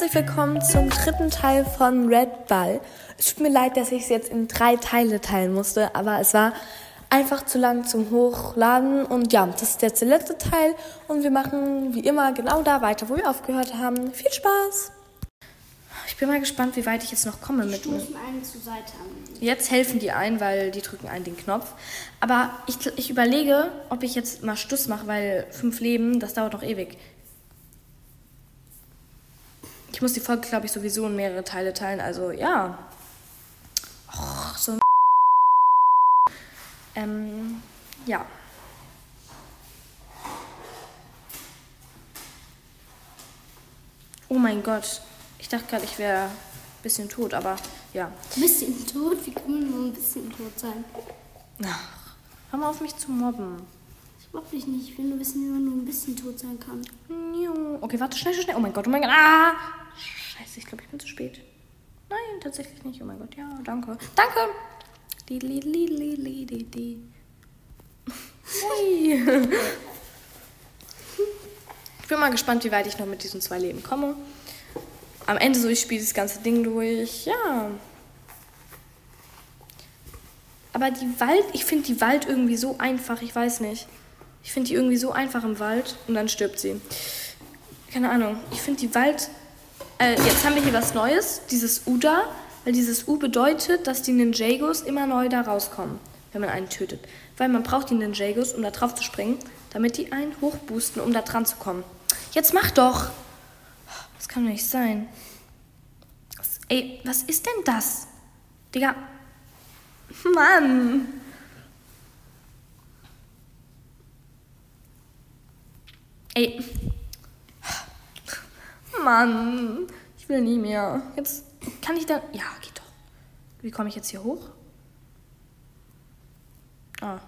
herzlich willkommen zum dritten Teil von Red Ball. Es tut mir leid, dass ich es jetzt in drei Teile teilen musste, aber es war einfach zu lang zum Hochladen. Und ja, das ist jetzt der letzte Teil und wir machen wie immer genau da weiter, wo wir aufgehört haben. Viel Spaß! Ich bin mal gespannt, wie weit ich jetzt noch komme mit zur Seite an. Jetzt helfen die ein, weil die drücken einen den Knopf. Aber ich, ich überlege, ob ich jetzt mal Stuss mache, weil fünf Leben, das dauert doch ewig. Ich muss die Folge, glaube ich, sowieso in mehrere Teile teilen. Also ja. Och, so ein ähm, ja. Oh mein Gott. Ich dachte gerade, ich wäre ein bisschen tot, aber ja. Ein bisschen tot? Wie kann man nur ein bisschen tot sein? Ach, hör mal auf mich zu mobben. Ich mobb dich nicht. Ich will nur wissen, wie man nur ein bisschen tot sein kann. Okay, warte, schnell, schnell, schnell. Oh mein Gott, oh mein Gott. Ah! Scheiße, ich glaube, ich bin zu spät. Nein, tatsächlich nicht. Oh mein Gott, ja, danke. Danke! Di, li, li, li, li, di, di. Hui. Ich bin mal gespannt, wie weit ich noch mit diesen zwei Leben komme. Am Ende so, ich spiele das ganze Ding durch. Ja. Aber die Wald, ich finde die Wald irgendwie so einfach, ich weiß nicht. Ich finde die irgendwie so einfach im Wald und dann stirbt sie. Keine Ahnung. Ich finde die Wald. Äh, jetzt haben wir hier was Neues, dieses U da, weil dieses U bedeutet, dass die Ninjagos immer neu da rauskommen, wenn man einen tötet. Weil man braucht die Ninjagos, um da drauf zu springen, damit die einen hochboosten, um da dran zu kommen. Jetzt mach doch! Das kann doch nicht sein. Was, ey, was ist denn das? Digga. Mann. Ey. Mann. Ich will nie mehr. Jetzt kann ich dann. Ja, geht doch. Wie komme ich jetzt hier hoch? Ah.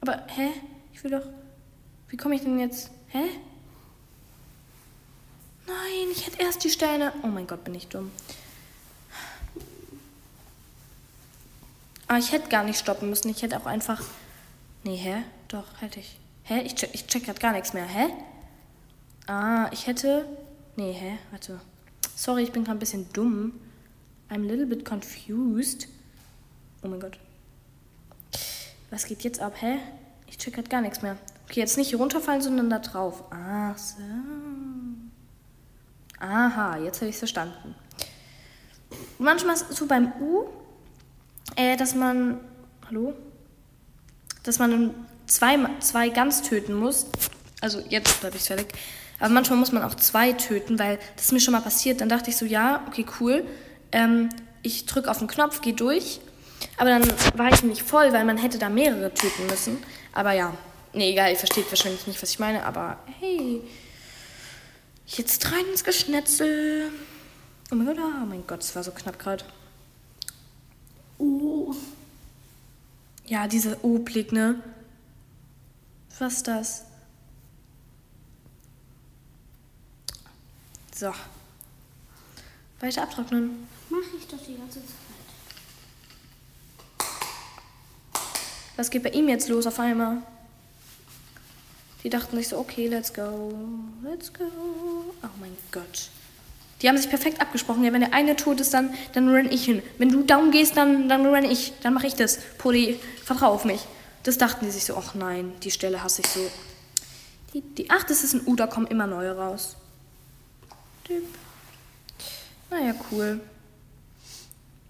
Aber, hä? Ich will doch. Wie komme ich denn jetzt. Hä? Nein, ich hätte erst die Steine. Oh mein Gott, bin ich dumm. Aber ich hätte gar nicht stoppen müssen. Ich hätte auch einfach. Nee, hä? Doch, hätte ich. Hä? Ich check, ich check grad gar nichts mehr. Hä? Ah, ich hätte. Nee, hä? Warte. Sorry, ich bin gerade ein bisschen dumm. I'm a little bit confused. Oh mein Gott. Was geht jetzt ab? Hä? Ich check grad gar nichts mehr. Okay, jetzt nicht hier runterfallen, sondern da drauf. Ach so. Aha, jetzt habe ich es verstanden. Manchmal ist es so beim U, äh, dass man. Hallo? Dass man zwei, zwei ganz töten muss. Also jetzt habe ich fertig. Aber manchmal muss man auch zwei töten, weil das ist mir schon mal passiert. Dann dachte ich so, ja, okay, cool. Ähm, ich drücke auf den Knopf, gehe durch. Aber dann war ich nicht voll, weil man hätte da mehrere töten müssen. Aber ja, nee, egal, ihr versteht wahrscheinlich nicht, was ich meine. Aber hey, jetzt rein ins Geschnetzel. Oh mein Gott, oh mein Gott, es war so knapp gerade. Oh. Ja, diese O-Blick, ne? Was ist das? So. Weiter abtrocknen. Mach ich doch die ganze Zeit. Was geht bei ihm jetzt los auf einmal? Die dachten sich so, okay, let's go, let's go. Oh mein Gott. Die haben sich perfekt abgesprochen. Ja, wenn der eine tot ist, dann, dann renn ich hin. Wenn du down gehst, dann, dann renn ich. Dann mache ich das. Poli, vertrau auf mich. Das dachten die sich so, ach nein, die Stelle hasse ich so. Die, die, ach, das ist ein U, da kommen immer neue raus. Düpp. Naja, cool.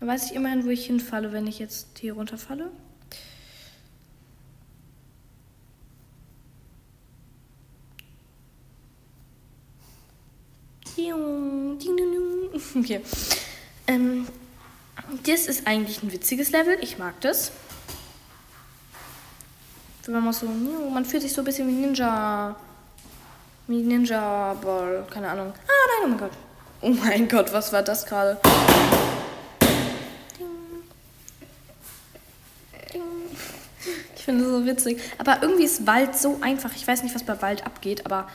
Dann weiß ich immerhin, wo ich hinfalle, wenn ich jetzt hier runterfalle. Okay. Ähm, das ist eigentlich ein witziges Level. Ich mag das. Wenn man so, man fühlt sich so ein bisschen wie Ninja. Wie Ninja Ball. Keine Ahnung. Ah, nein, oh mein Gott. Oh mein Gott, was war das gerade? Ich finde das so witzig. Aber irgendwie ist Wald so einfach. Ich weiß nicht, was bei Wald abgeht, aber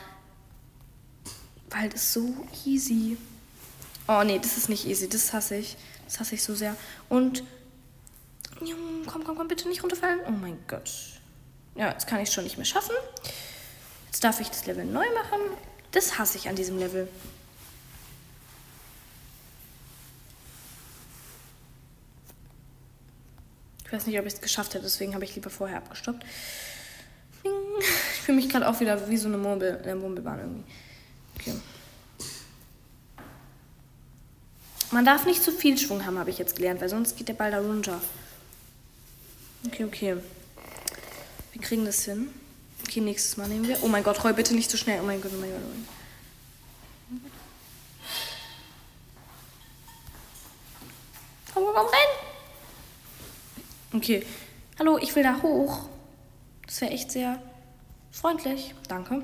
Wald ist so easy. Oh nee, das ist nicht easy. Das hasse ich. Das hasse ich so sehr. Und. Komm, komm, komm, bitte nicht runterfallen. Oh mein Gott. Ja, jetzt kann ich es schon nicht mehr schaffen. Jetzt darf ich das Level neu machen. Das hasse ich an diesem Level. Ich weiß nicht, ob ich es geschafft hätte, deswegen habe ich lieber vorher abgestoppt. Ich fühle mich gerade auch wieder wie so eine Murmel, irgendwie. Okay. Man darf nicht zu viel Schwung haben, habe ich jetzt gelernt, weil sonst geht der Ball da runter. Okay, okay. Wir kriegen das hin. Okay, nächstes Mal nehmen wir. Oh mein Gott, Roy, bitte nicht so schnell. Oh mein Gott, oh mein Gott. Oh mein Gott. Komm, komm, komm, renn! Okay. Hallo, ich will da hoch. Das wäre echt sehr freundlich. Danke.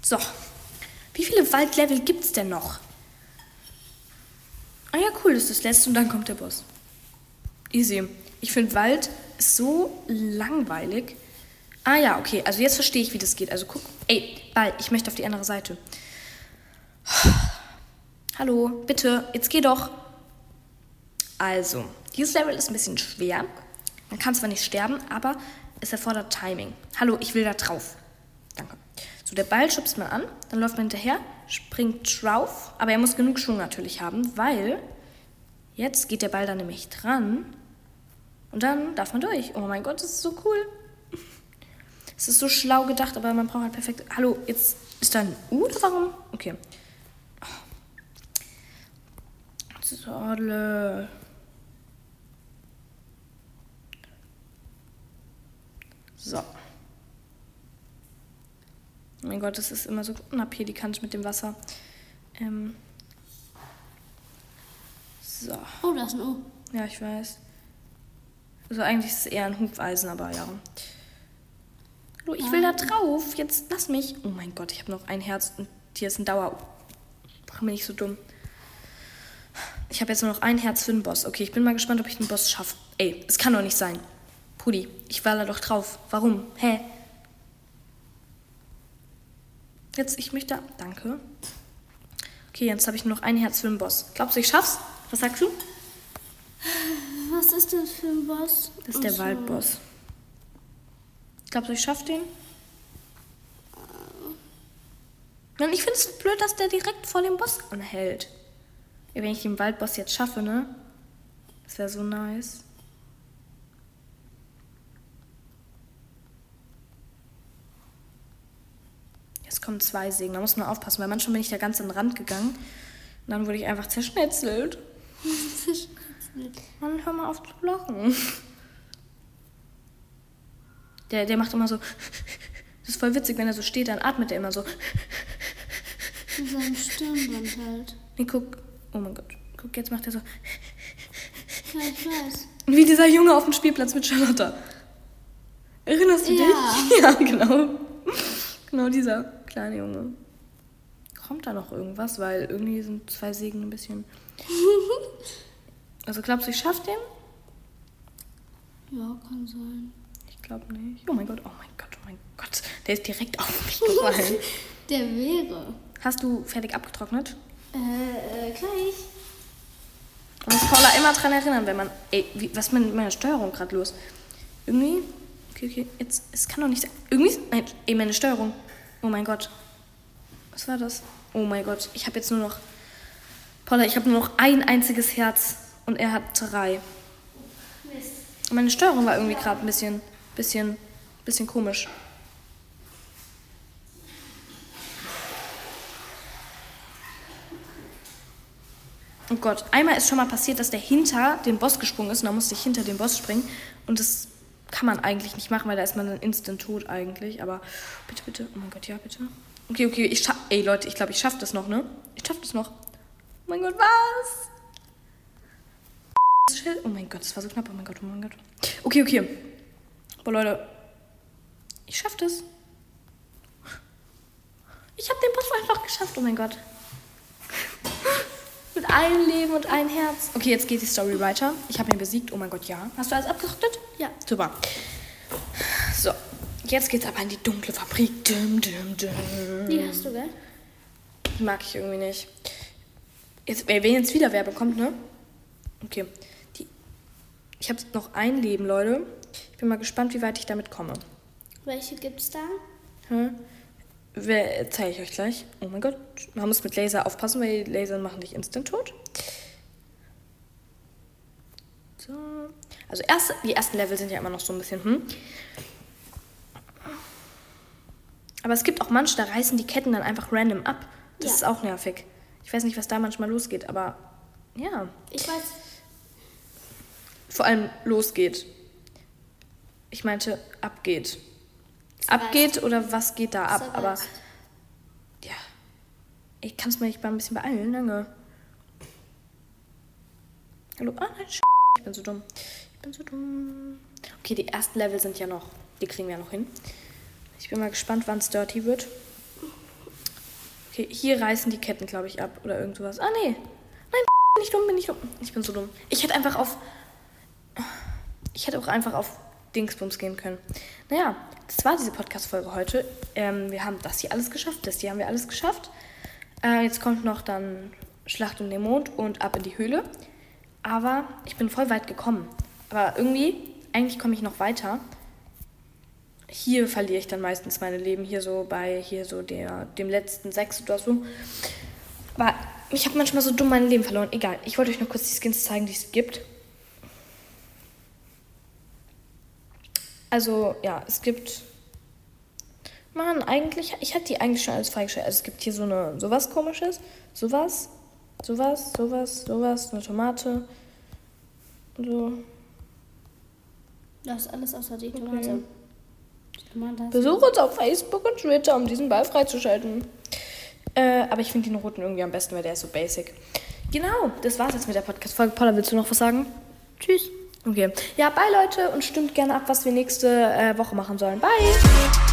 So. Wie viele Waldlevel gibt es denn noch? Ah ja, cool, das ist das letzte und dann kommt der Boss. Easy. Ich finde, Wald so langweilig. Ah ja, okay. Also jetzt verstehe ich, wie das geht. Also guck. Ey, Ball, ich möchte auf die andere Seite. Hallo, bitte, jetzt geh doch. Also, dieses Level ist ein bisschen schwer. Man kann zwar nicht sterben, aber es erfordert Timing. Hallo, ich will da drauf. Danke. So, der Ball schubst man an, dann läuft man hinterher, springt drauf, aber er muss genug Schwung natürlich haben, weil jetzt geht der Ball dann nämlich dran und dann darf man durch. Oh mein Gott, das ist so cool. Es ist so schlau gedacht, aber man braucht halt perfekt. Hallo, jetzt ist da ein U oder warum? Okay. Sorle. So. Oh mein Gott, das ist immer so knapp hier die Kante mit dem Wasser. Ähm. So. Oh, da ist ein O. Ja, ich weiß. Also eigentlich ist es eher ein Hufeisen, aber ja. Hallo, ich will da drauf. Jetzt lass mich. Oh mein Gott, ich habe noch ein Herz und hier ist ein Dauer. Mach mir nicht so dumm. Ich habe jetzt nur noch ein Herz für den Boss. Okay, ich bin mal gespannt, ob ich den Boss schaffe. Ey, es kann doch nicht sein. Pudi, ich war da doch drauf. Warum? Hä? Jetzt, ich möchte. Danke. Okay, jetzt habe ich nur noch ein Herz für den Boss. Glaubst du, ich schaff's? Was sagst du? Was ist das für ein Boss? Das ist der Ach so. Waldboss. Glaubst du, ich schaff den? Mann, ich finde es blöd, dass der direkt vor dem Boss anhält. Wenn ich den Waldboss jetzt schaffe, ne? Das wäre so nice. Jetzt kommen zwei Segen. Da muss man aufpassen, weil manchmal bin ich da ganz an den Rand gegangen. Und dann wurde ich einfach zerschnetzelt. Mann, hör mal auf zu lachen. Der, der macht immer so. Das ist voll witzig, wenn er so steht, dann atmet er immer so. Mit seinem Stirnband halt. Nee, guck. Oh mein Gott. Guck, jetzt macht er so. Ja, ich weiß. Wie dieser Junge auf dem Spielplatz mit Charlotta. Erinnerst du Ja. dich? Ja, genau. Genau dieser kleine Junge. Kommt da noch irgendwas? Weil irgendwie sind zwei Segen ein bisschen. Also glaubst du, ich schaff den? Ja, kann sein. Glaube nicht. Oh mein Gott, oh mein Gott, oh mein Gott. Der ist direkt auf mich gefallen. Der wäre. Hast du fertig abgetrocknet? Äh, äh, gleich. Man muss Paula immer dran erinnern, wenn man. Ey, wie, was ist mit meiner Steuerung gerade los? Irgendwie. Okay, okay. Jetzt. Es kann doch nicht sein. Irgendwie. Nein, ey, meine Steuerung. Oh mein Gott. Was war das? Oh mein Gott. Ich habe jetzt nur noch. Paula, ich habe nur noch ein einziges Herz. Und er hat drei. Mist. Meine Steuerung war irgendwie gerade ein bisschen. Bisschen. Bisschen komisch. Oh Gott, einmal ist schon mal passiert, dass der hinter den Boss gesprungen ist und dann musste ich hinter den Boss springen. Und das kann man eigentlich nicht machen, weil da ist man dann instant tot eigentlich. Aber bitte, bitte. Oh mein Gott, ja, bitte. Okay, okay, ich schaff. Ey, Leute, ich glaube, ich schaff das noch, ne? Ich schaff das noch. Oh mein Gott, was? Oh mein Gott, das war so knapp. Oh mein Gott, oh mein Gott. Okay, okay. Boah, Leute. Ich schaff das. Ich habe den Boss einfach geschafft. Oh mein Gott. Mit einem Leben und ein Herz. Okay, jetzt geht die Story weiter. Ich habe ihn besiegt. Oh mein Gott, ja. Hast du alles abgetrocknet? Ja. Super. So, jetzt geht's aber in die dunkle Fabrik. Dum, dum, dum. Die hast du, gell? Die mag ich irgendwie nicht. Jetzt, wenn jetzt wieder wer bekommt, ne? Okay. Die, ich habe noch ein Leben, Leute. Ich bin mal gespannt, wie weit ich damit komme. Welche gibt's da? Hm? Zeige ich euch gleich. Oh mein Gott. Man muss mit Laser aufpassen, weil die Laser machen dich instant tot. So. Also erste, die ersten Level sind ja immer noch so ein bisschen, hm. Aber es gibt auch manche, da reißen die Ketten dann einfach random ab. Das Ja. ist auch nervig. Ich weiß nicht, was da manchmal losgeht, aber ja. Ich weiß. Vor allem losgeht. Ich meinte, abgeht. Abgeht oder was geht da ab? Aber ja. Ich kann es mir nicht mal ein bisschen beeilen, lange. Hallo? Ah, nein, ich bin so dumm. Ich bin so dumm. Okay, die ersten Level sind ja noch. Die kriegen wir ja noch hin. Ich bin mal gespannt, wann es dirty wird. Okay, hier reißen die Ketten, glaube ich, ab oder irgend sowas. Ah, nee. Nein, bin ich dumm, bin ich dumm. Ich bin so dumm. Ich hätte einfach auf. Ich hätte auch einfach auf Dingsbums gehen können. Naja, das war diese Podcast-Folge heute. Ähm, wir haben das hier alles geschafft. Das hier haben wir alles geschafft. Äh, jetzt kommt noch dann Schlacht um den Mond und ab in die Höhle. Aber ich bin voll weit gekommen. Aber irgendwie, eigentlich komme ich noch weiter. Hier verliere ich dann meistens meine Leben. Hier so bei hier so der, dem letzten sechs oder so. Aber ich habe manchmal so dumm mein Leben verloren. Egal, ich wollte euch noch kurz die Skins zeigen, die es gibt. Also, ja, es gibt. Mann, eigentlich. Ich hatte die eigentlich schon alles freigestellt. Also, es gibt hier so eine. Sowas komisches. Sowas. Sowas, sowas, sowas. Eine Tomate. So. Das ist alles außer die Tomate. Hast Besuch uns auf Facebook und Twitter, um diesen Ball freizuschalten. Äh, aber ich finde den roten irgendwie am besten, weil der ist so basic. Genau, das war's jetzt mit der Podcast-Folge. Paula, willst du noch was sagen? Tschüss. Okay. Ja, bye Leute und stimmt gerne ab, was wir nächste äh, Woche machen sollen. Bye!